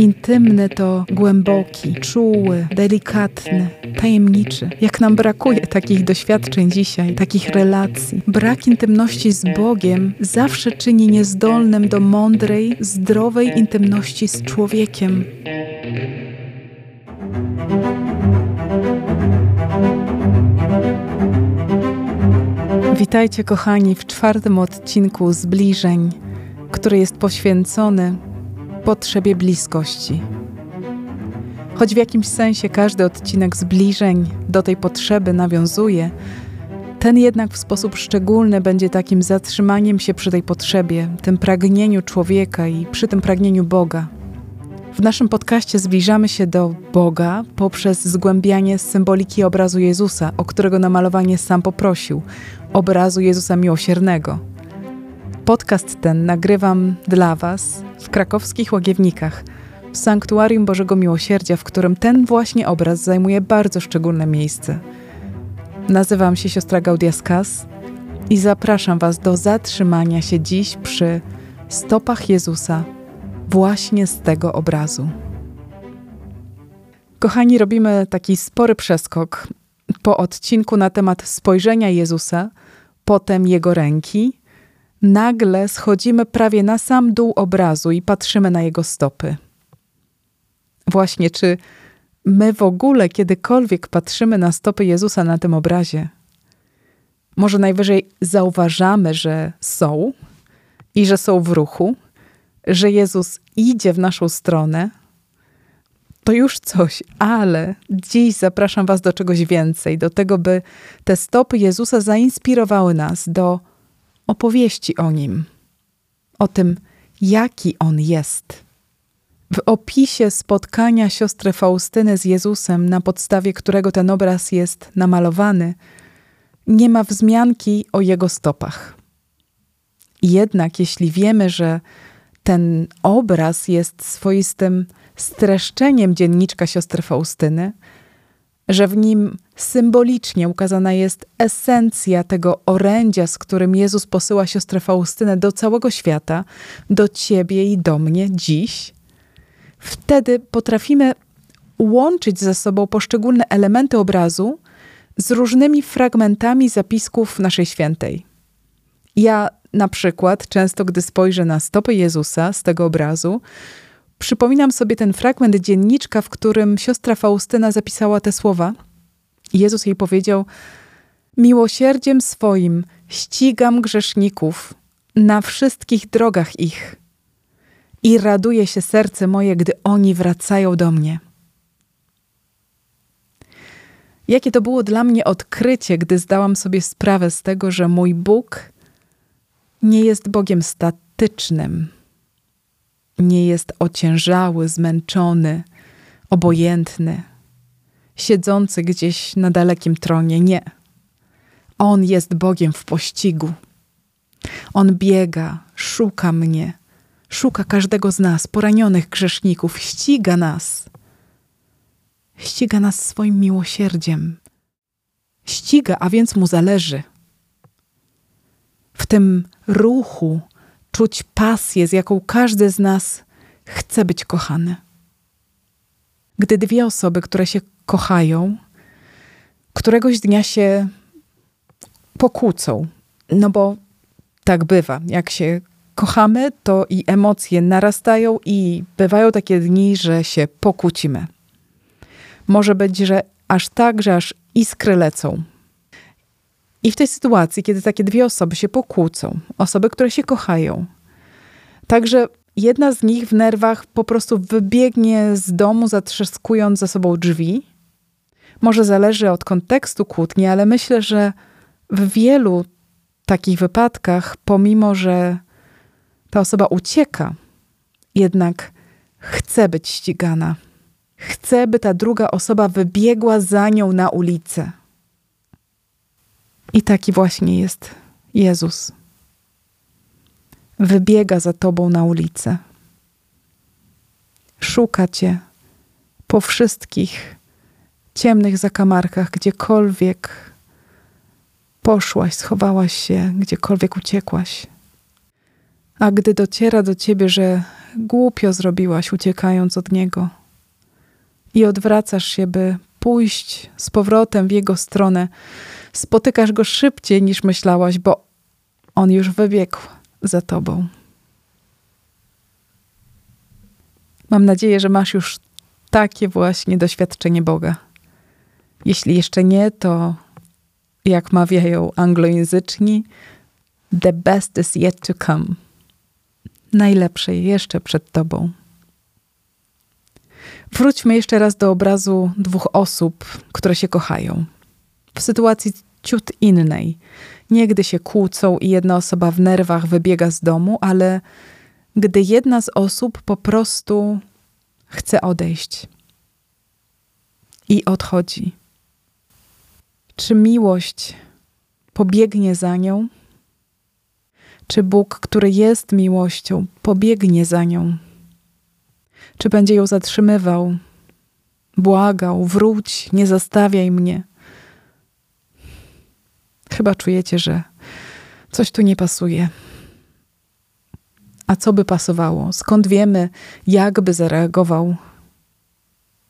intymny to głęboki, czuły, delikatny, tajemniczy. Jak nam brakuje takich doświadczeń dzisiaj, takich relacji. Brak intymności z Bogiem zawsze czyni niezdolnym do mądrej, zdrowej intymności z człowiekiem. Witajcie, kochani, w czwartym odcinku Zbliżeń, który jest poświęcony potrzebie bliskości. Choć w jakimś sensie każdy odcinek zbliżeń do tej potrzeby nawiązuje, ten jednak w sposób szczególny będzie takim zatrzymaniem się przy tej potrzebie, tym pragnieniu człowieka i przy tym pragnieniu Boga. W naszym podcaście zbliżamy się do Boga poprzez zgłębianie symboliki obrazu Jezusa, o którego namalowanie sam poprosił obrazu Jezusa Miłosiernego. Podcast ten nagrywam dla Was w krakowskich Łagiewnikach, w Sanktuarium Bożego Miłosierdzia, w którym ten właśnie obraz zajmuje bardzo szczególne miejsce. Nazywam się siostra Gaudia Skas i zapraszam Was do zatrzymania się dziś przy stopach Jezusa właśnie z tego obrazu. Kochani, robimy taki spory przeskok po odcinku na temat spojrzenia Jezusa, potem Jego ręki, nagle schodzimy prawie na sam dół obrazu i patrzymy na jego stopy. Właśnie, czy my w ogóle kiedykolwiek patrzymy na stopy Jezusa na tym obrazie? Może najwyżej zauważamy, że są i że są w ruchu, że Jezus idzie w naszą stronę, to już coś, ale dziś zapraszam Was do czegoś więcej, do tego, by te stopy Jezusa zainspirowały nas do opowieści o nim, o tym, jaki on jest. W opisie spotkania siostry Faustyny z Jezusem, na podstawie którego ten obraz jest namalowany, nie ma wzmianki o jego stopach. Jednak jeśli wiemy, że ten obraz jest swoistym streszczeniem dzienniczka siostry Faustyny, że w nim symbolicznie ukazana jest esencja tego orędzia, z którym Jezus posyła siostrę Faustynę do całego świata, do ciebie i do mnie dziś, wtedy potrafimy łączyć ze sobą poszczególne elementy obrazu z różnymi fragmentami zapisków naszej świętej. Ja na przykład często, gdy spojrzę na stopy Jezusa z tego obrazu, Przypominam sobie ten fragment dzienniczka, w którym siostra Faustyna zapisała te słowa. Jezus jej powiedział: Miłosierdziem swoim ścigam grzeszników na wszystkich drogach ich i raduje się serce moje, gdy oni wracają do mnie. Jakie to było dla mnie odkrycie, gdy zdałam sobie sprawę z tego, że mój Bóg nie jest Bogiem statycznym nie jest ociężały, zmęczony, obojętny, siedzący gdzieś na dalekim tronie. Nie. On jest Bogiem w pościgu. On biega, szuka mnie, szuka każdego z nas, poranionych grzeszników, ściga nas. Ściga nas swoim miłosierdziem. Ściga, a więc mu zależy. W tym ruchu czuć pasję, z jaką każdy z nas chce być kochany. Gdy dwie osoby, które się kochają, któregoś dnia się pokłócą, no bo tak bywa, jak się kochamy, to i emocje narastają, i bywają takie dni, że się pokłócimy. Może być, że aż tak, że aż iskry lecą. I w tej sytuacji, kiedy takie dwie osoby się pokłócą, osoby, które się kochają, także jedna z nich w nerwach po prostu wybiegnie z domu, zatrzaskując za sobą drzwi. Może zależy od kontekstu kłótni, ale myślę, że w wielu takich wypadkach, pomimo że ta osoba ucieka, jednak chce być ścigana. Chce, by ta druga osoba wybiegła za nią na ulicę. I taki właśnie jest Jezus. Wybiega za tobą na ulicę. Szuka cię po wszystkich ciemnych zakamarkach, gdziekolwiek poszłaś, schowałaś się, gdziekolwiek uciekłaś. A gdy dociera do ciebie, że głupio zrobiłaś, uciekając od niego, i odwracasz się, by pójść z powrotem w jego stronę, spotykasz go szybciej niż myślałaś, bo on już wybiegł za tobą. Mam nadzieję, że masz już takie właśnie doświadczenie Boga. Jeśli jeszcze nie, to jak mawiają anglojęzyczni, the best is yet to come. Najlepsze jeszcze przed tobą. Wróćmy jeszcze raz do obrazu dwóch osób, które się kochają. W sytuacji ciut innej. Nie gdy się kłócą i jedna osoba w nerwach wybiega z domu, ale gdy jedna z osób po prostu chce odejść i odchodzi. Czy miłość pobiegnie za nią? Czy Bóg, który jest miłością, pobiegnie za nią? Czy będzie ją zatrzymywał, błagał, wróć, nie zastawiaj mnie? Chyba czujecie, że coś tu nie pasuje. A co by pasowało? Skąd wiemy, jak by zareagował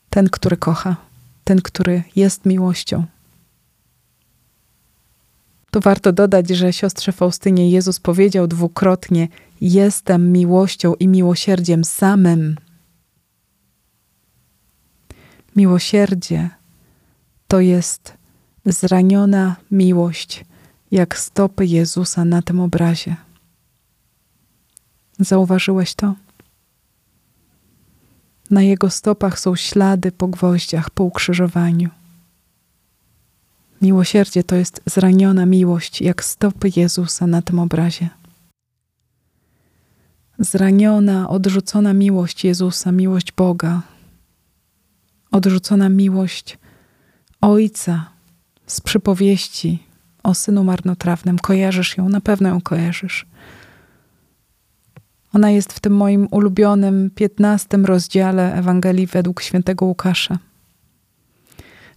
ten, który kocha, ten, który jest miłością? To warto dodać, że siostrze Faustynie Jezus powiedział dwukrotnie: Jestem miłością i miłosierdziem samym. Miłosierdzie to jest zraniona miłość, jak stopy Jezusa na tym obrazie. Zauważyłeś to? Na jego stopach są ślady po gwoździach, po ukrzyżowaniu. Miłosierdzie to jest zraniona miłość, jak stopy Jezusa na tym obrazie. Zraniona, odrzucona miłość Jezusa, miłość Boga, odrzucona miłość Ojca z przypowieści o synu marnotrawnym. Kojarzysz ją, na pewno ją kojarzysz. Ona jest w tym moim ulubionym piętnastym rozdziale Ewangelii według świętego Łukasza.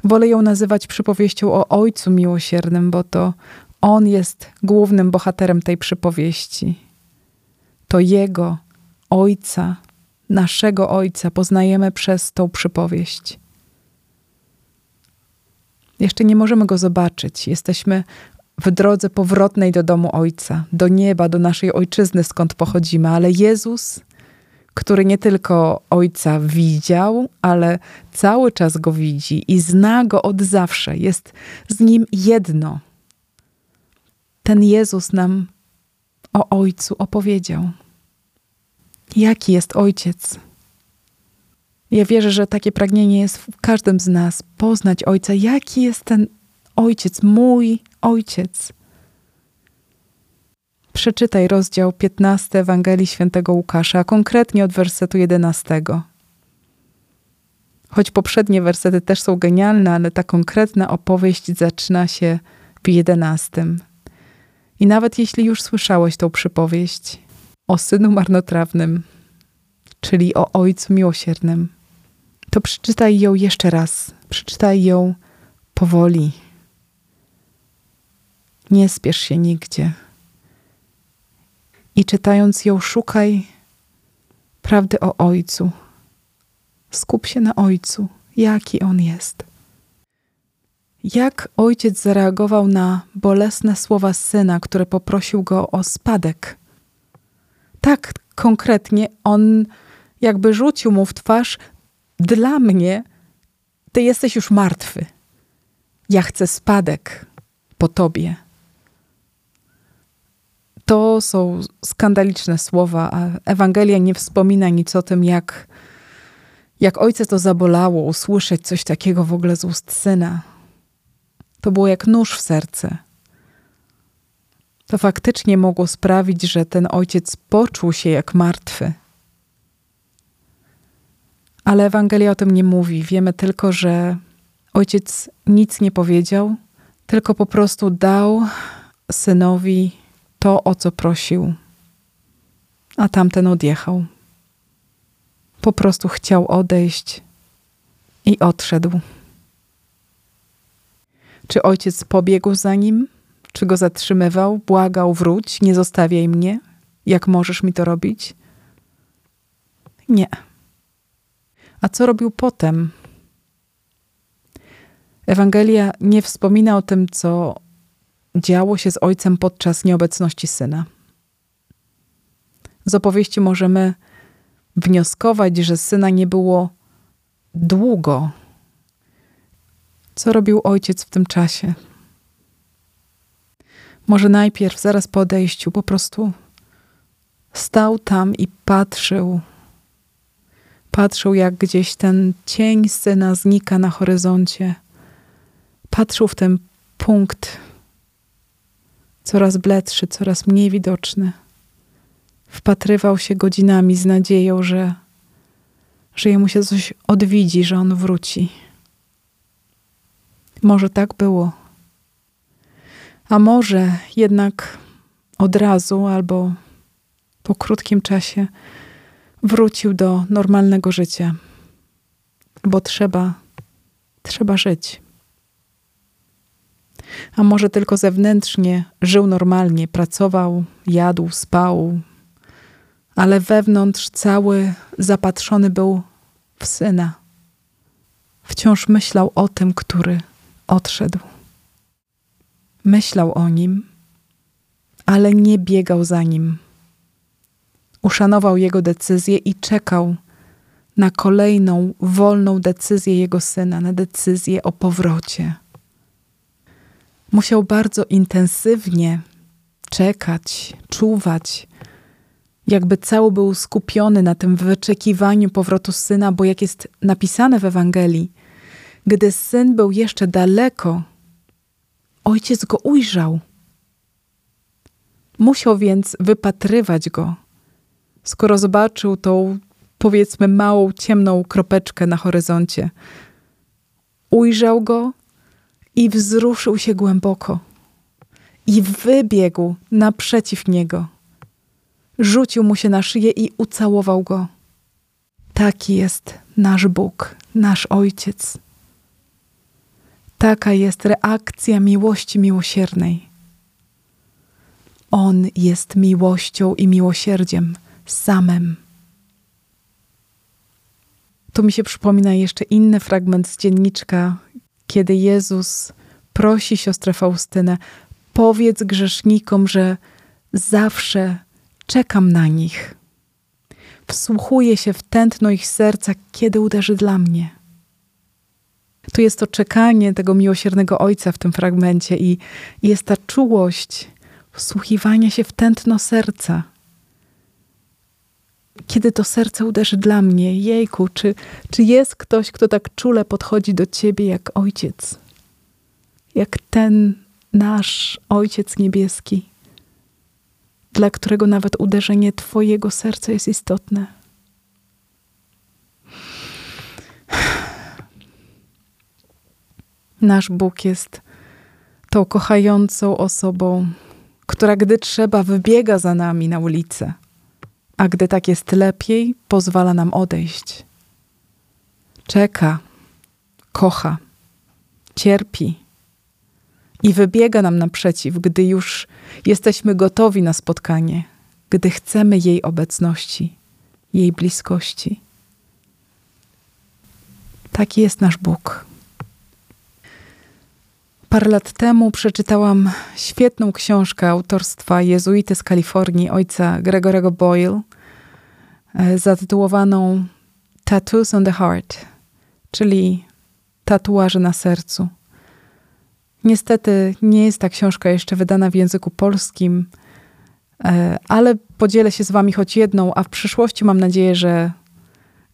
Wolę ją nazywać przypowieścią o Ojcu Miłosiernym, bo to On jest głównym bohaterem tej przypowieści. To Jego, Ojca, naszego Ojca poznajemy przez tą przypowieść. Jeszcze nie możemy Go zobaczyć. Jesteśmy w drodze powrotnej do domu Ojca, do nieba, do naszej ojczyzny, skąd pochodzimy, ale Jezus, który nie tylko Ojca widział, ale cały czas go widzi i zna go od zawsze, jest z nim jedno. Ten Jezus nam o Ojcu opowiedział. Jaki jest Ojciec? Ja wierzę, że takie pragnienie jest w każdym z nas poznać Ojca. Jaki jest ten Ojciec, mój Ojciec? Przeczytaj rozdział 15 Ewangelii Świętego Łukasza, a konkretnie od wersetu 11. Choć poprzednie wersety też są genialne, ale ta konkretna opowieść zaczyna się w 11. I nawet jeśli już słyszałeś tą przypowieść o synu marnotrawnym, czyli o Ojcu Miłosiernym, to przeczytaj ją jeszcze raz. Przeczytaj ją powoli. Nie spiesz się nigdzie. I czytając ją, szukaj prawdy o Ojcu. Skup się na Ojcu, jaki On jest. Jak ojciec zareagował na bolesne słowa syna, który poprosił go o spadek? Tak konkretnie on jakby rzucił mu w twarz: Dla mnie ty jesteś już martwy. Ja chcę spadek po tobie. To są skandaliczne słowa, a Ewangelia nie wspomina nic o tym, jak, jak ojca to zabolało usłyszeć coś takiego w ogóle z ust syna. To było jak nóż w serce. To faktycznie mogło sprawić, że ten ojciec poczuł się jak martwy. Ale Ewangelia o tym nie mówi. Wiemy tylko, że ojciec nic nie powiedział, tylko po prostu dał synowi to, o co prosił, a tamten odjechał. Po prostu chciał odejść i odszedł. Czy ojciec pobiegł za nim? Czy go zatrzymywał? Błagał, wróć, nie zostawiaj mnie? jak możesz mi to robić? Nie. A co robił potem? Ewangelia nie wspomina o tym, co działo się z ojcem podczas nieobecności syna. Z opowieści możemy wnioskować, że syna nie było długo. Co robił ojciec w tym czasie? Może najpierw, zaraz po odejściu, po prostu stał tam i patrzył. Patrzył, jak gdzieś ten cień syna znika na horyzoncie. Patrzył w ten punkt, coraz bledszy, coraz mniej widoczny. Wpatrywał się godzinami z nadzieją, że, że jemu się coś odwidzi, że on wróci. Może tak było. A może jednak od razu albo po krótkim czasie wrócił do normalnego życia, bo trzeba, trzeba żyć. A może tylko zewnętrznie żył normalnie, pracował, jadł, spał, ale wewnątrz cały zapatrzony był w syna. Wciąż myślał o tym, który odszedł. Myślał o nim, ale nie biegał za nim. Uszanował jego decyzję i czekał na kolejną wolną decyzję jego syna, na decyzję o powrocie. Musiał bardzo intensywnie czekać, czuwać, jakby cały był skupiony na tym wyczekiwaniu powrotu syna, bo jak jest napisane w Ewangelii, gdy syn był jeszcze daleko, ojciec go ujrzał. Musiał więc wypatrywać go. Skoro zobaczył tą, powiedzmy, małą, ciemną kropeczkę na horyzoncie, ujrzał go i wzruszył się głęboko. I wybiegł naprzeciw niego. Rzucił mu się na szyję i ucałował go. Taki jest nasz Bóg, nasz Ojciec. Taka jest reakcja miłości miłosiernej. On jest miłością i miłosierdziem samym. Tu mi się przypomina jeszcze inny fragment z dzienniczka, kiedy Jezus prosi siostrę Faustynę: Powiedz grzesznikom, że zawsze czekam na nich. Wsłuchuję się w tętno ich serca, kiedy uderzy dla mnie. Tu jest to czekanie tego miłosiernego Ojca w tym fragmencie i jest ta czułość wsłuchiwania się w tętno serca. Kiedy to serce uderzy dla mnie, jejku, czy, czy jest ktoś, kto tak czule podchodzi do ciebie jak Ojciec? Jak ten nasz Ojciec Niebieski, dla którego nawet uderzenie Twojego serca jest istotne. Nasz Bóg jest tą kochającą osobą, która gdy trzeba, wybiega za nami na ulicę, a gdy tak jest lepiej, pozwala nam odejść. Czeka, kocha, cierpi i wybiega nam naprzeciw, gdy już jesteśmy gotowi na spotkanie, gdy chcemy jej obecności, jej bliskości. Taki jest nasz Bóg. Parę lat temu przeczytałam świetną książkę autorstwa jezuity z Kalifornii, ojca Gregorego Boyle, e, zatytułowaną Tattoos on the Heart, czyli tatuaże na sercu. Niestety nie jest ta książka jeszcze wydana w języku polskim, e, ale podzielę się z Wami choć jedną, a w przyszłości mam nadzieję, że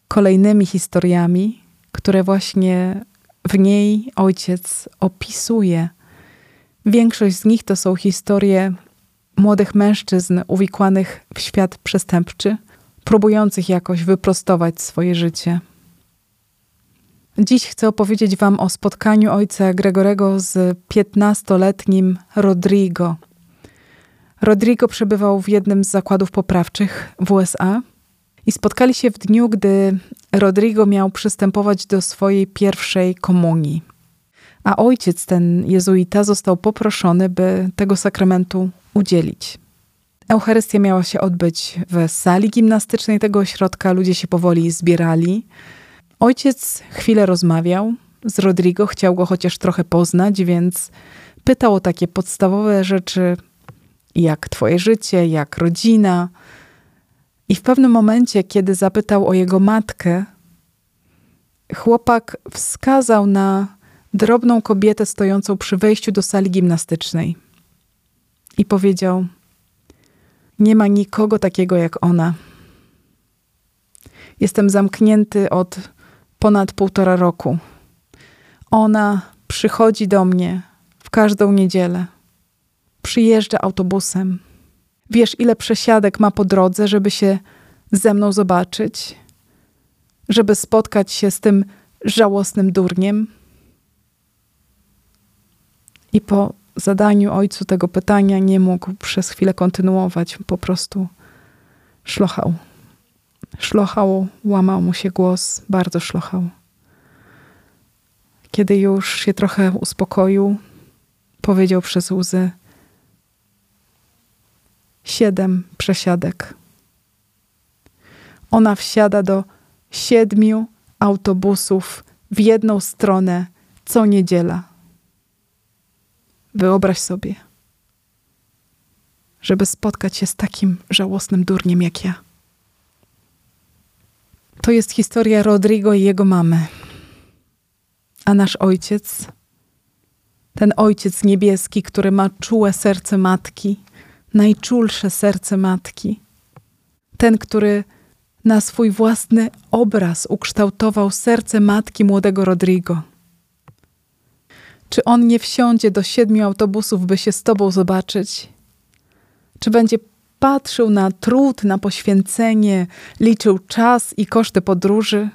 kolejnymi historiami, które właśnie w niej ojciec opisuje. Większość z nich to są historie młodych mężczyzn uwikłanych w świat przestępczy, próbujących jakoś wyprostować swoje życie. Dziś chcę opowiedzieć Wam o spotkaniu ojca Gregorego z 15-letnim Rodrigo. Rodrigo przebywał w jednym z zakładów poprawczych w USA i spotkali się w dniu, gdy Rodrigo miał przystępować do swojej pierwszej komunii. A ojciec, ten jezuita, został poproszony, by tego sakramentu udzielić. Eucharystia miała się odbyć w sali gimnastycznej tego ośrodka. Ludzie się powoli zbierali. Ojciec chwilę rozmawiał z Rodrigo, chciał go chociaż trochę poznać, więc pytał o takie podstawowe rzeczy, jak twoje życie, jak rodzina. I w pewnym momencie, kiedy zapytał o jego matkę, chłopak wskazał na drobną kobietę stojącą przy wejściu do sali gimnastycznej i powiedział: Nie ma nikogo takiego jak ona. Jestem zamknięty od ponad półtora roku. Ona przychodzi do mnie w każdą niedzielę. Przyjeżdża autobusem. Wiesz, ile przesiadek ma po drodze, żeby się ze mną zobaczyć, żeby spotkać się z tym żałosnym durniem? I po zadaniu ojcu tego pytania nie mógł przez chwilę kontynuować, po prostu szlochał. Szlochał, łamał mu się głos, bardzo szlochał. Kiedy już się trochę uspokoił, powiedział przez łzy: Siedem przesiadek. Ona wsiada do siedmiu autobusów w jedną stronę co niedziela. Wyobraź sobie, żeby spotkać się z takim żałosnym durniem jak ja. To jest historia Rodrigo i jego mamy. A nasz ojciec, ten ojciec niebieski, który ma czułe serce matki, najczulsze serce matki, ten, który na swój własny obraz ukształtował serce matki młodego Rodrigo. Czy on nie wsiądzie do siedmiu autobusów, by się z tobą zobaczyć? Czy będzie patrzył na trud, na poświęcenie, liczył czas i koszty podróży?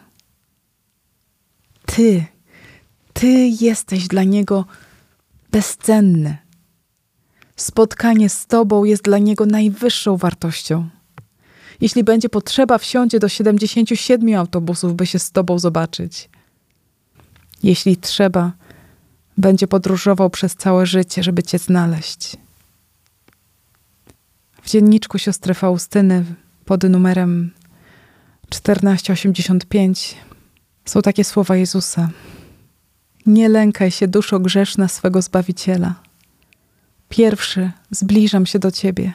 Ty, ty jesteś dla niego bezcenny. Spotkanie z tobą jest dla niego najwyższą wartością. Jeśli będzie potrzeba, wsiądzie do 77 autobusów, by się z tobą zobaczyć. Jeśli trzeba, będzie podróżował przez całe życie, żeby cię znaleźć. W dzienniczku siostry Faustyny pod numerem 1485 są takie słowa Jezusa. Nie lękaj się, duszo grzeszna swego Zbawiciela. Pierwszy zbliżam się do Ciebie,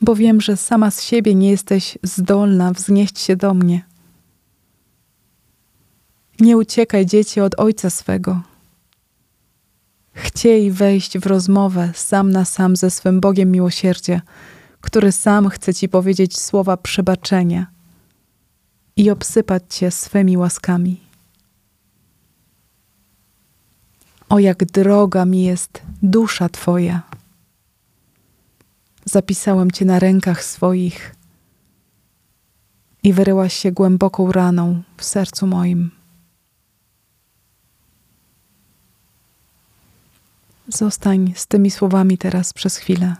bo wiem, że sama z siebie nie jesteś zdolna wznieść się do mnie. Nie uciekaj, dzieci, od Ojca swego. Chciej wejść w rozmowę sam na sam ze swym Bogiem miłosierdzia, który sam chce Ci powiedzieć słowa przebaczenia i obsypać Cię swymi łaskami. O jak droga mi jest dusza Twoja. Zapisałem Cię na rękach swoich i wyryłaś się głęboką raną w sercu moim. Zostań z tymi słowami teraz przez chwilę.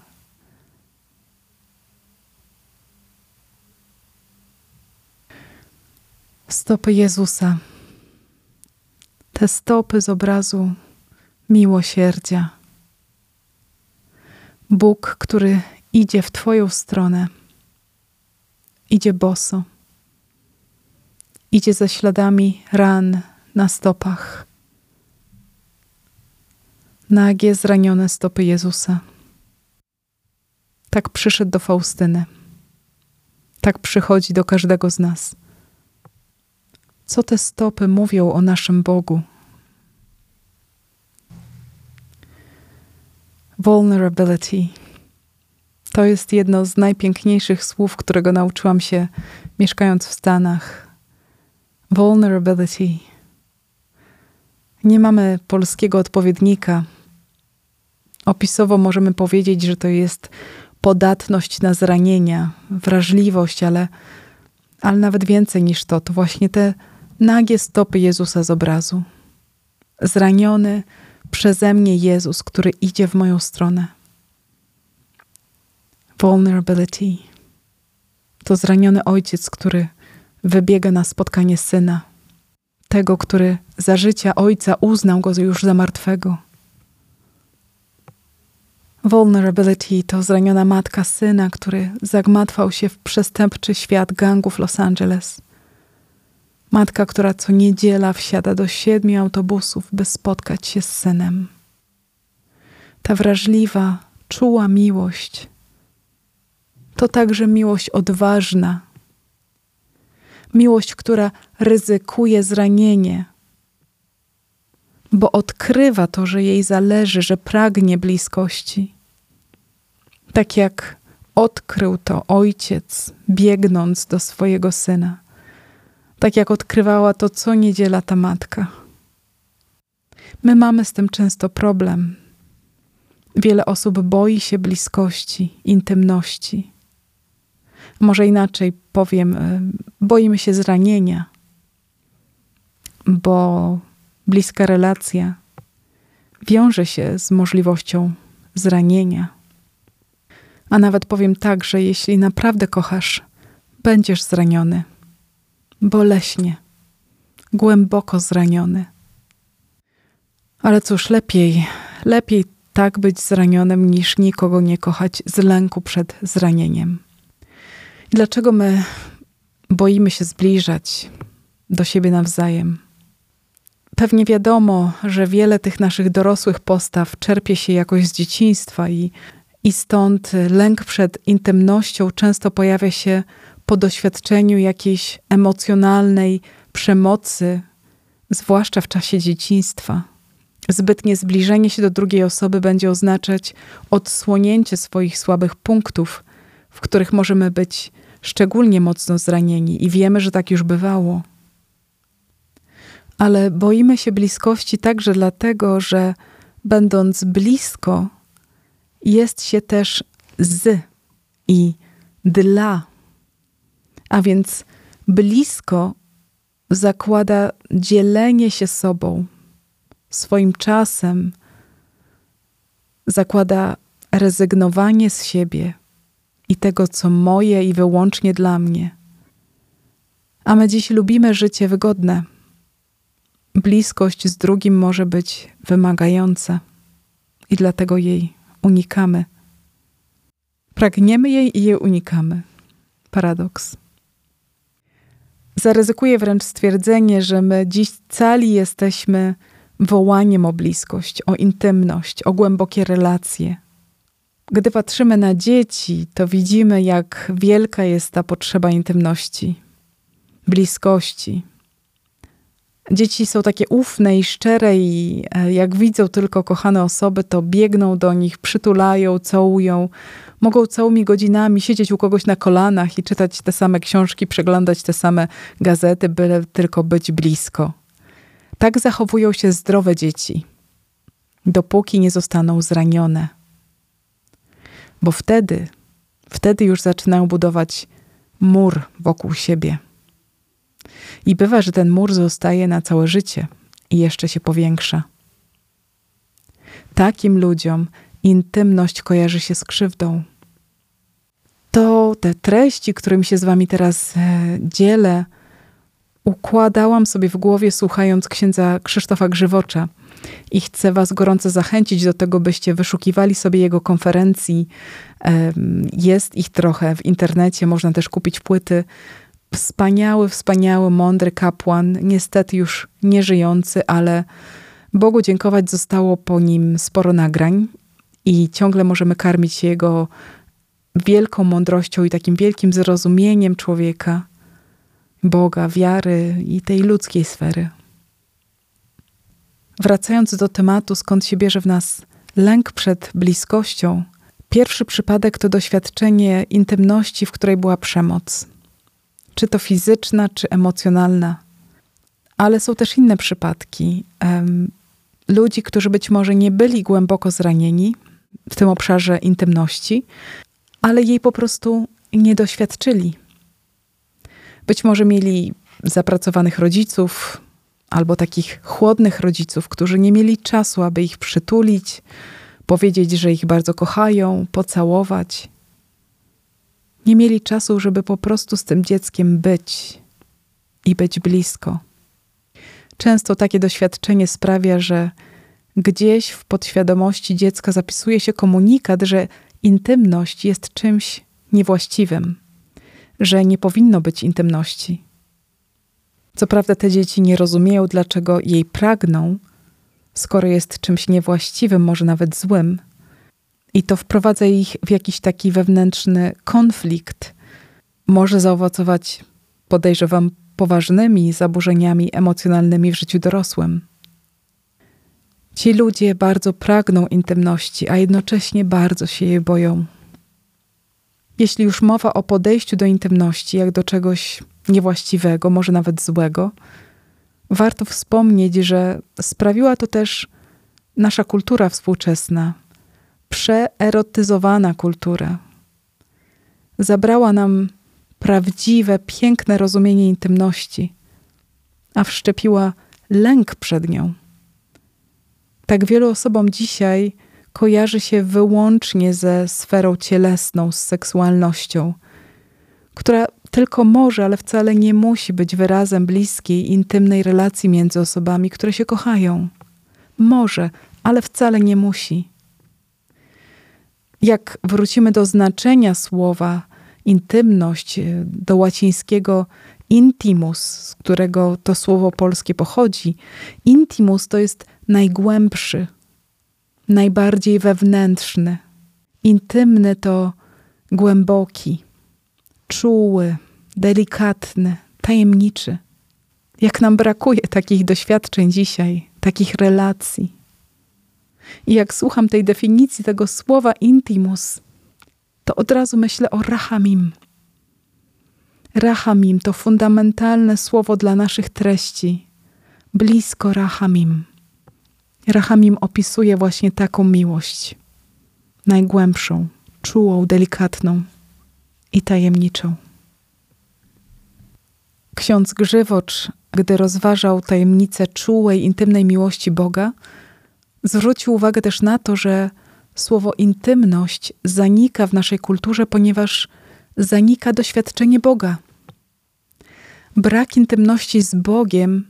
Stopy Jezusa, te stopy z obrazu miłosierdzia. Bóg, który idzie w Twoją stronę, idzie boso, idzie ze śladami ran na stopach nagie, zranione stopy Jezusa. Tak przyszedł do Faustyny. Tak przychodzi do każdego z nas. Co te stopy mówią o naszym Bogu? Vulnerability. To jest jedno z najpiękniejszych słów, którego nauczyłam się mieszkając w Stanach. Vulnerability. Nie mamy polskiego odpowiednika Opisowo możemy powiedzieć, że to jest podatność na zranienia, wrażliwość, ale, ale nawet więcej niż to. To właśnie te nagie stopy Jezusa z obrazu. Zraniony przeze mnie Jezus, który idzie w moją stronę. Vulnerability. To zraniony ojciec, który wybiega na spotkanie syna. Tego, który za życia ojca uznał go już za martwego Vulnerability to zraniona matka syna, który zagmatwał się w przestępczy świat gangów Los Angeles. Matka, która co niedziela wsiada do siedmiu autobusów, by spotkać się z synem. Ta wrażliwa, czuła miłość to także miłość odważna, miłość, która ryzykuje zranienie, bo odkrywa to, że jej zależy, że pragnie bliskości. Tak jak odkrył to ojciec, biegnąc do swojego syna, tak jak odkrywała to co niedziela ta matka. My mamy z tym często problem. Wiele osób boi się bliskości, intymności. Może inaczej powiem, e, boimy się zranienia, bo bliska relacja wiąże się z możliwością zranienia. A nawet powiem tak, że jeśli naprawdę kochasz, będziesz zraniony, boleśnie, głęboko zraniony. Ale cóż, lepiej, lepiej tak być zranionym, niż nikogo nie kochać z lęku przed zranieniem. Dlaczego my boimy się zbliżać do siebie nawzajem? Pewnie wiadomo, że wiele tych naszych dorosłych postaw czerpie się jakoś z dzieciństwa i, i stąd lęk przed intymnością często pojawia się po doświadczeniu jakiejś emocjonalnej przemocy, zwłaszcza w czasie dzieciństwa. Zbytnie zbliżenie się do drugiej osoby będzie oznaczać odsłonięcie swoich słabych punktów, w których możemy być szczególnie mocno zranieni i wiemy, że tak już bywało. Ale boimy się bliskości także dlatego, że będąc blisko, jest się też z i dla. A więc blisko zakłada dzielenie się sobą, swoim czasem, zakłada rezygnowanie z siebie, i tego, co moje i wyłącznie dla mnie. A my dziś lubimy życie wygodne. Bliskość z drugim może być wymagająca i dlatego jej unikamy. Pragniemy jej i jej unikamy. Paradoks. Zaryzykuję wręcz stwierdzenie, że my dziś cali jesteśmy wołaniem o bliskość, o intymność, o głębokie relacje, gdy patrzymy na dzieci, to widzimy, jak wielka jest ta potrzeba intymności, bliskości. Dzieci są takie ufne i szczere, i e, jak widzą tylko kochane osoby, to biegną do nich, przytulają, całują. Mogą całymi godzinami siedzieć u kogoś na kolanach i czytać te same książki, przeglądać te same gazety, byle tylko być blisko. Tak zachowują się zdrowe dzieci, dopóki nie zostaną zranione bo wtedy, wtedy już zaczynają budować mur wokół siebie. I bywa, że ten mur zostaje na całe życie i jeszcze się powiększa. Takim ludziom intymność kojarzy się z krzywdą. To te treści, którymi się z Wami teraz e, dzielę, układałam sobie w głowie, słuchając księdza Krzysztofa Grzywocza i chcę Was gorąco zachęcić do tego, byście wyszukiwali sobie jego konferencji. Jest ich trochę w internecie, można też kupić płyty. Wspaniały, wspaniały, mądry kapłan, niestety już nieżyjący, ale Bogu dziękować zostało po nim sporo nagrań i ciągle możemy karmić się jego wielką mądrością i takim wielkim zrozumieniem człowieka, Boga, wiary i tej ludzkiej sfery. Wracając do tematu, skąd się bierze w nas lęk przed bliskością, pierwszy przypadek to doświadczenie intymności, w której była przemoc. Czy to fizyczna, czy emocjonalna. Ale są też inne przypadki. Um, ludzi, którzy być może nie byli głęboko zranieni w tym obszarze intymności, ale jej po prostu nie doświadczyli. Być może mieli zapracowanych rodziców, albo takich chłodnych rodziców, którzy nie mieli czasu, aby ich przytulić, powiedzieć, że ich bardzo kochają, pocałować. Nie mieli czasu, żeby po prostu z tym dzieckiem być i być blisko. Często takie doświadczenie sprawia, że Gdzieś w podświadomości dziecka zapisuje się komunikat, że intymność jest czymś niewłaściwym, że nie powinno być intymności. Co prawda te dzieci nie rozumieją, dlaczego jej pragną, skoro jest czymś niewłaściwym, może nawet złym. I to wprowadza ich w jakiś taki wewnętrzny konflikt. Może zaowocować, podejrzewam, poważnymi zaburzeniami emocjonalnymi w życiu dorosłym. Ci ludzie bardzo pragną intymności, a jednocześnie bardzo się jej boją. Jeśli już mowa o podejściu do intymności jak do czegoś niewłaściwego, może nawet złego, warto wspomnieć, że sprawiła to też nasza kultura współczesna, przeerotyzowana kultura. Zabrała nam prawdziwe, piękne rozumienie intymności, a wszczepiła lęk przed nią. Tak wielu osobom dzisiaj kojarzy się wyłącznie ze sferą cielesną, z seksualnością, która tylko może, ale wcale nie musi być wyrazem bliskiej, intymnej relacji między osobami, które się kochają. Może, ale wcale nie musi. Jak wrócimy do znaczenia słowa intymność, e, do łacińskiego intimus, z którego to słowo polskie pochodzi, intimus to jest najgłębszy, najbardziej wewnętrzny. Intymny to głęboki, czuły, delikatny, tajemniczy. Jak nam brakuje takich doświadczeń dzisiaj, takich relacji. I jak słucham tej definicji tego słowa intimus, to od razu myślę o rahamim. Rahamim to fundamentalne słowo dla naszych treści. Blisko rahamim. Rahamim opisuje właśnie taką miłość. Najgłębszą, czułą, delikatną i tajemniczą. Ksiądz Grzywocz, gdy rozważał tajemnicę czułej, intymnej miłości Boga, zwrócił uwagę też na to, że słowo intymność zanika w naszej kulturze, ponieważ zanika doświadczenie Boga. Brak intymności z Bogiem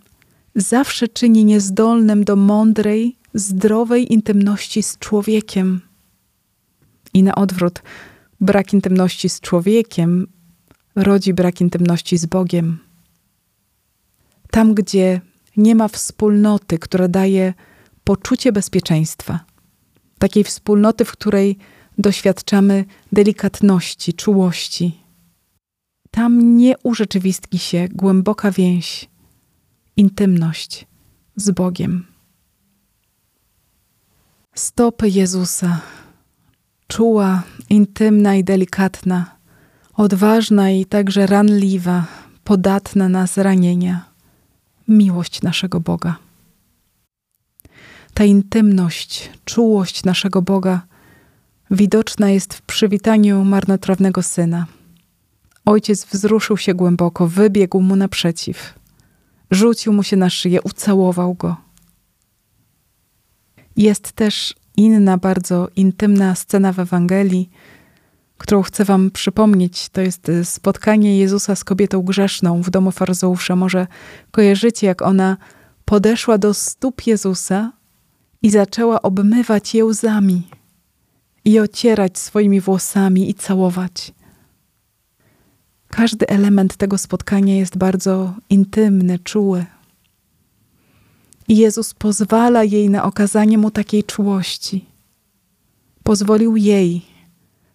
zawsze czyni niezdolnym do mądrej, zdrowej intymności z człowiekiem. I na odwrót, brak intymności z człowiekiem rodzi brak intymności z Bogiem. Tam, gdzie nie ma wspólnoty, która daje poczucie bezpieczeństwa, takiej wspólnoty, w której doświadczamy delikatności, czułości, tam nie urzeczywistni się głęboka więź, intymność z Bogiem. Stopy Jezusa, czuła, intymna i delikatna, odważna i także ranliwa, podatna na zranienia, miłość naszego Boga. Ta intymność, czułość naszego Boga widoczna jest w przywitaniu marnotrawnego syna. Ojciec wzruszył się głęboko, wybiegł mu naprzeciw, rzucił mu się na szyję, ucałował go. Jest też inna, bardzo intymna scena w Ewangelii, którą chcę Wam przypomnieć. To jest y, spotkanie Jezusa z kobietą grzeszną w domu faryzeusza. Może kojarzycie, jak ona podeszła do stóp Jezusa i zaczęła obmywać je łzami i ocierać swoimi włosami i całować. Każdy element tego spotkania jest bardzo intymny, czuły. I Jezus pozwala jej na okazanie mu takiej czułości. Pozwolił jej.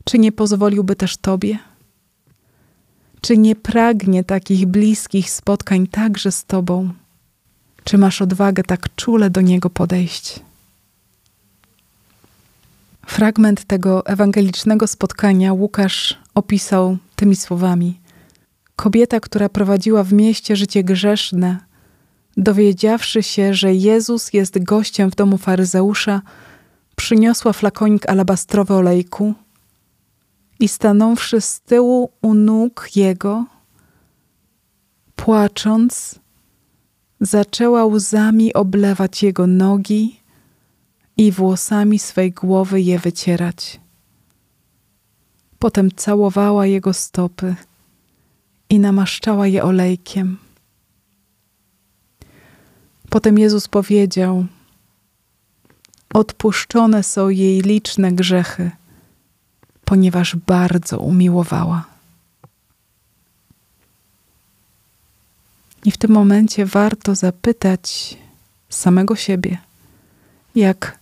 Czy nie pozwoliłby też Tobie? Czy nie pragnie takich bliskich spotkań także z Tobą? Czy masz odwagę tak czule do Niego podejść? Fragment tego ewangelicznego spotkania Łukasz opisał tymi słowami: Kobieta, która prowadziła w mieście życie grzeszne, dowiedziawszy się, że Jezus jest gościem w domu faryzeusza, przyniosła flakonik alabastrowy olejku i stanąwszy z tyłu u nóg jego, płacząc, zaczęła łzami oblewać jego nogi i włosami swej głowy je wycierać. Potem całowała jego stopy i namaszczała je olejkiem. Potem Jezus powiedział: Odpuszczone są jej liczne grzechy, ponieważ bardzo umiłowała. I w tym momencie warto zapytać samego siebie, jak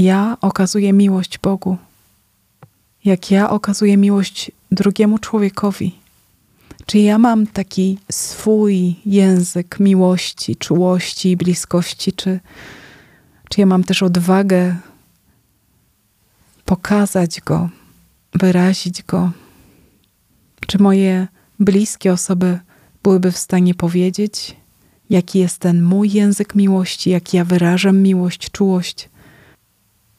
ja okazuję miłość Bogu, jak ja okazuję miłość drugiemu człowiekowi. Czy ja mam taki swój język miłości, czułości i bliskości, czy, czy ja mam też odwagę pokazać go, wyrazić go? Czy moje bliskie osoby byłyby w stanie powiedzieć, jaki jest ten mój język miłości, jak ja wyrażam miłość, czułość,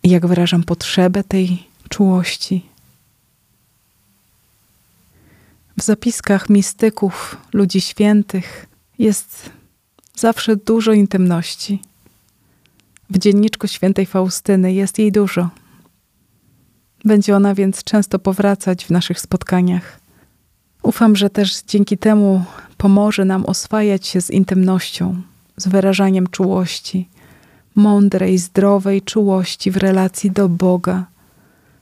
jak wyrażam potrzebę tej czułości. W zapiskach mistyków, ludzi świętych jest zawsze dużo intymności. W dzienniczku świętej Faustyny jest jej dużo. Będzie ona więc często powracać w naszych spotkaniach. Ufam, że też dzięki temu pomoże nam oswajać się z intymnością, z wyrażaniem czułości, mądrej, zdrowej czułości w relacji do Boga,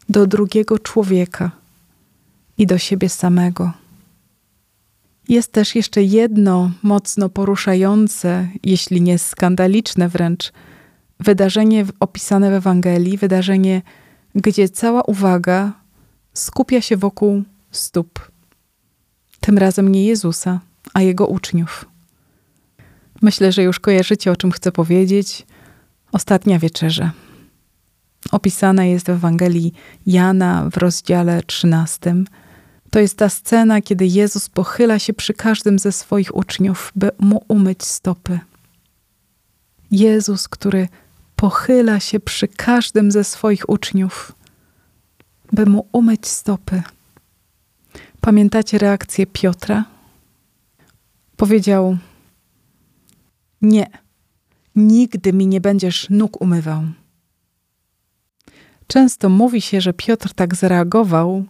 do drugiego człowieka i do siebie samego. Jest też jeszcze jedno mocno poruszające, jeśli nie skandaliczne wręcz, wydarzenie opisane w Ewangelii, wydarzenie, gdzie cała uwaga skupia się wokół stóp. Tym razem nie Jezusa, a jego uczniów. Myślę, że już kojarzycie, o czym chcę powiedzieć. Ostatnia wieczerza. Opisana jest w Ewangelii Jana w rozdziale 13. To jest ta scena, kiedy Jezus pochyla się przy każdym ze swoich uczniów, by mu umyć stopy. Jezus, który pochyla się przy każdym ze swoich uczniów, by mu umyć stopy. Pamiętacie reakcję Piotra? Powiedział: Nie, nigdy mi nie będziesz nóg umywał. Często mówi się, że Piotr tak zareagował,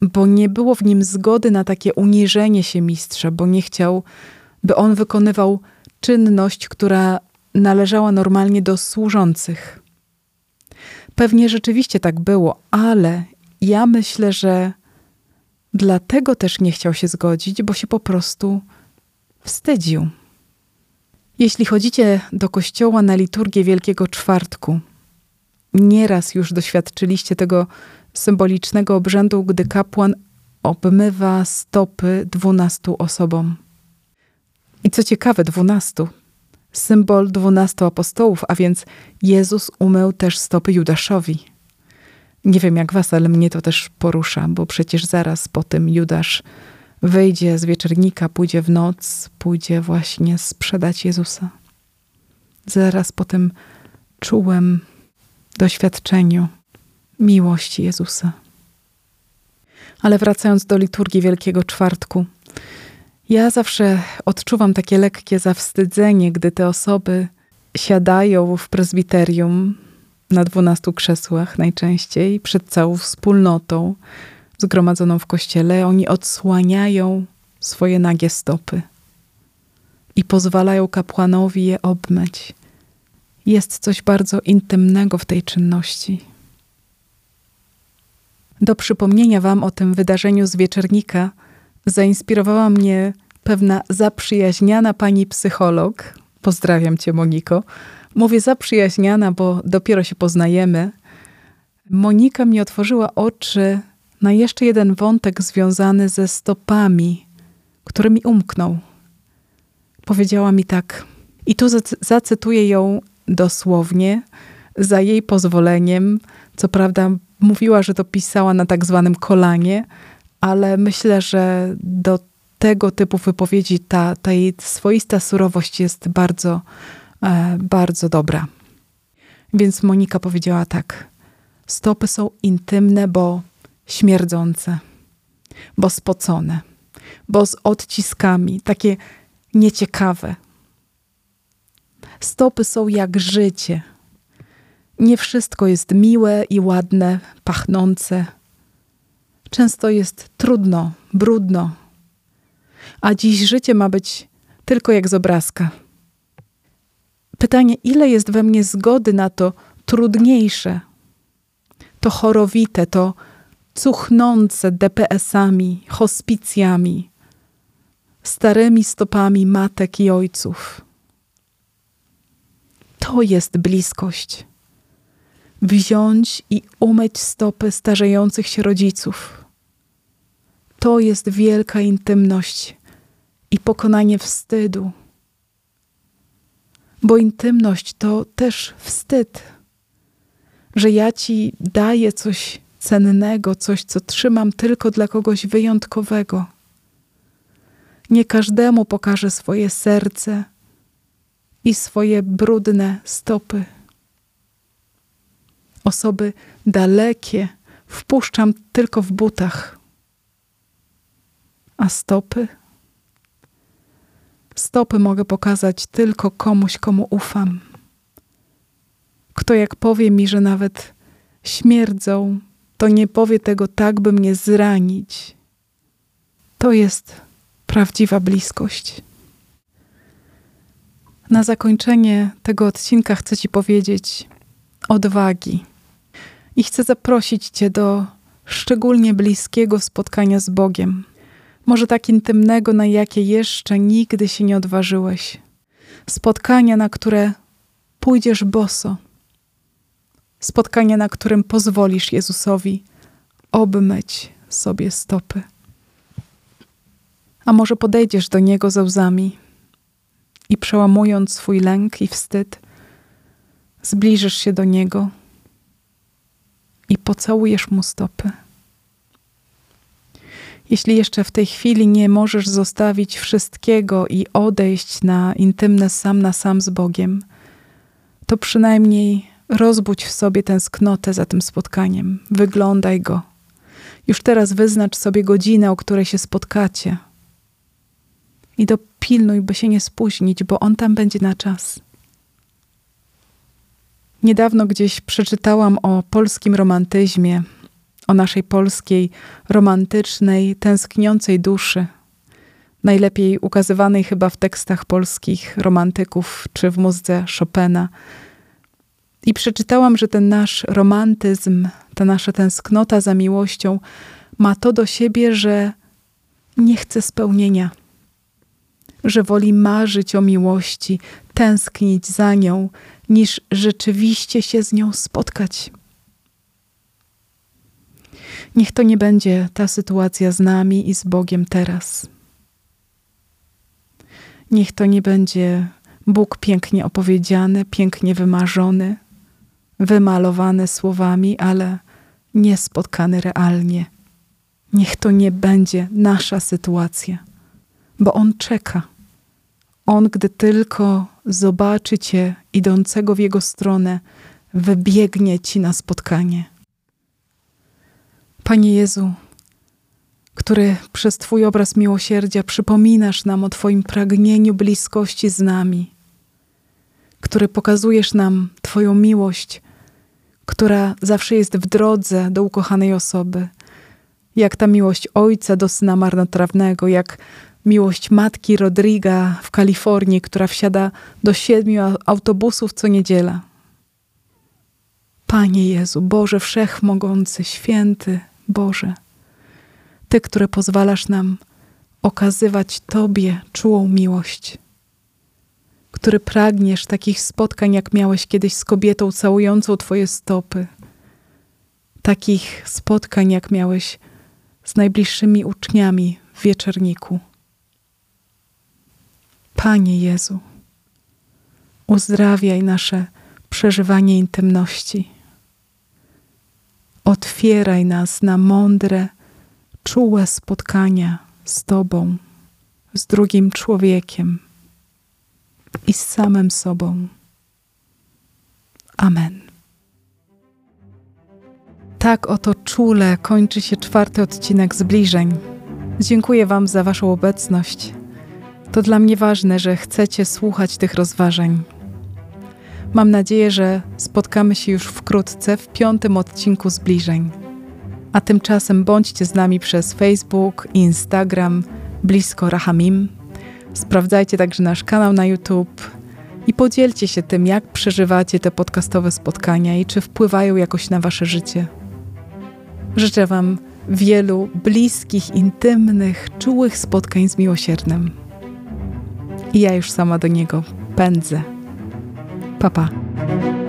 bo nie było w nim zgody na takie uniżenie się mistrza, bo nie chciał, by on wykonywał czynność, która należała normalnie do służących. Pewnie rzeczywiście tak było, ale ja myślę, że dlatego też nie chciał się zgodzić, bo się po prostu wstydził. Jeśli chodzicie do kościoła na liturgię Wielkiego Czwartku, nieraz już doświadczyliście tego symbolicznego obrzędu, gdy kapłan obmywa stopy dwunastu osobom. I co ciekawe, dwunastu. Symbol dwunastu apostołów, a więc Jezus umył też stopy Judaszowi. Nie wiem jak was, ale mnie to też porusza, bo przecież zaraz po tym Judasz wyjdzie z wieczernika, pójdzie w noc, pójdzie właśnie sprzedać Jezusa. Zaraz po tym czułem doświadczeniu miłości Jezusa. Ale wracając do liturgii Wielkiego Czwartku, ja zawsze odczuwam takie lekkie zawstydzenie, gdy te osoby siadają w prezbiterium na dwunastu krzesłach najczęściej przed całą wspólnotą zgromadzoną w kościele. Oni odsłaniają swoje nagie stopy i pozwalają kapłanowi je obmyć. Jest coś bardzo intymnego w tej czynności. Do przypomnienia Wam o tym wydarzeniu z wieczernika zainspirowała mnie pewna zaprzyjaźniana pani psycholog. Pozdrawiam Cię, Moniko. Mówię zaprzyjaźniana, bo dopiero się poznajemy. Monika mi otworzyła oczy na jeszcze jeden wątek związany ze stopami, który mi umknął. Powiedziała mi tak, i tu zacytuję ją dosłownie, za jej pozwoleniem. Co prawda, mówiła, że to pisała na tak zwanym kolanie, ale myślę, że do tego typu wypowiedzi ta, ta jej swoista surowość jest bardzo, e, bardzo dobra. Więc Monika powiedziała tak: Stopy są intymne, bo śmierdzące, bo spocone, bo z odciskami, takie nieciekawe. Stopy są jak życie nie wszystko jest miłe i ładne, pachnące. Często jest trudno, brudno. A dziś życie ma być tylko jak z obrazka. Pytanie, ile jest we mnie zgody na to trudniejsze, to chorowite, to cuchnące DPS-ami, hospicjami, starymi stopami matek i ojców. To jest bliskość. Wziąć i umyć stopy starzejących się rodziców. To jest wielka intymność i pokonanie wstydu. Bo intymność to też wstyd, że ja ci daję coś cennego, coś, co trzymam tylko dla kogoś wyjątkowego. Nie każdemu pokażę swoje serce i swoje brudne stopy. Osoby dalekie wpuszczam tylko w butach, a stopy? Stopy mogę pokazać tylko komuś, komu ufam. Kto jak powie mi, że nawet śmierdzą, to nie powie tego tak, by mnie zranić. To jest prawdziwa bliskość. Na zakończenie tego odcinka chcę Ci powiedzieć odwagi i chcę zaprosić Cię do szczególnie bliskiego spotkania z Bogiem. Może tak intymnego, na jakie jeszcze nigdy się nie odważyłeś. Spotkania, na które pójdziesz boso. Spotkania, na którym pozwolisz Jezusowi obmyć sobie stopy. A może podejdziesz do Niego ze łzami i przełamując swój lęk i wstyd, zbliżysz się do Niego i pocałujesz Mu stopy. Jeśli jeszcze w tej chwili nie możesz zostawić wszystkiego i odejść na intymne sam na sam z Bogiem, to przynajmniej rozbudź w sobie tęsknotę za tym spotkaniem. Wyglądaj go. Już teraz wyznacz sobie godzinę, o której się spotkacie. I dopilnuj, by się nie spóźnić, bo on tam będzie na czas. Niedawno gdzieś przeczytałam o polskim romantyzmie, o naszej polskiej, romantycznej, tęskniącej duszy, najlepiej ukazywanej chyba w tekstach polskich romantyków czy w muzyce Chopina. I przeczytałam, że ten nasz romantyzm, ta nasza tęsknota za miłością ma to do siebie, że nie chce spełnienia, że woli marzyć o miłości, tęsknić za nią, niż rzeczywiście się z nią spotkać. Niech to nie będzie ta sytuacja z nami i z Bogiem teraz. Niech to nie będzie Bóg pięknie opowiedziany, pięknie wymarzony, wymalowany słowami, ale nie spotkany realnie. Niech to nie będzie nasza sytuacja, bo On czeka. On, gdy tylko zobaczy Cię idącego w Jego stronę, wybiegnie Ci na spotkanie. Panie Jezu, który przez Twój obraz miłosierdzia przypominasz nam o Twoim pragnieniu bliskości z nami, który pokazujesz nam Twoją miłość, która zawsze jest w drodze do ukochanej osoby, jak ta miłość ojca do syna marnotrawnego, jak miłość matki Rodriga w Kalifornii, która wsiada do siedmiu autobusów co niedziela. Panie Jezu, Boże Wszechmogący, Święty, Boże, Ty, który pozwalasz nam okazywać Tobie czułą miłość, który pragniesz takich spotkań, jak miałeś kiedyś z kobietą całującą Twoje stopy, takich spotkań, jak miałeś z najbliższymi uczniami w wieczorniku. Panie Jezu, uzdrawiaj nasze przeżywanie intymności. Otwieraj nas na mądre, czułe spotkania z Tobą, z drugim człowiekiem i z samym sobą. Amen. Tak oto czule kończy się czwarty odcinek zbliżeń. Dziękuję Wam za Waszą obecność. To dla mnie ważne, że chcecie słuchać tych rozważań. Mam nadzieję, że spotkamy się już wkrótce w piątym odcinku zbliżeń. A tymczasem bądźcie z nami przez Facebook, Instagram, blisko Rahamim. Sprawdzajcie także nasz kanał na YouTube i podzielcie się tym, jak przeżywacie te podcastowe spotkania i czy wpływają jakoś na wasze życie. Życzę Wam wielu bliskich, intymnych, czułych spotkań z miłosiernym. I ja już sama do niego pędzę. Papa. Pa.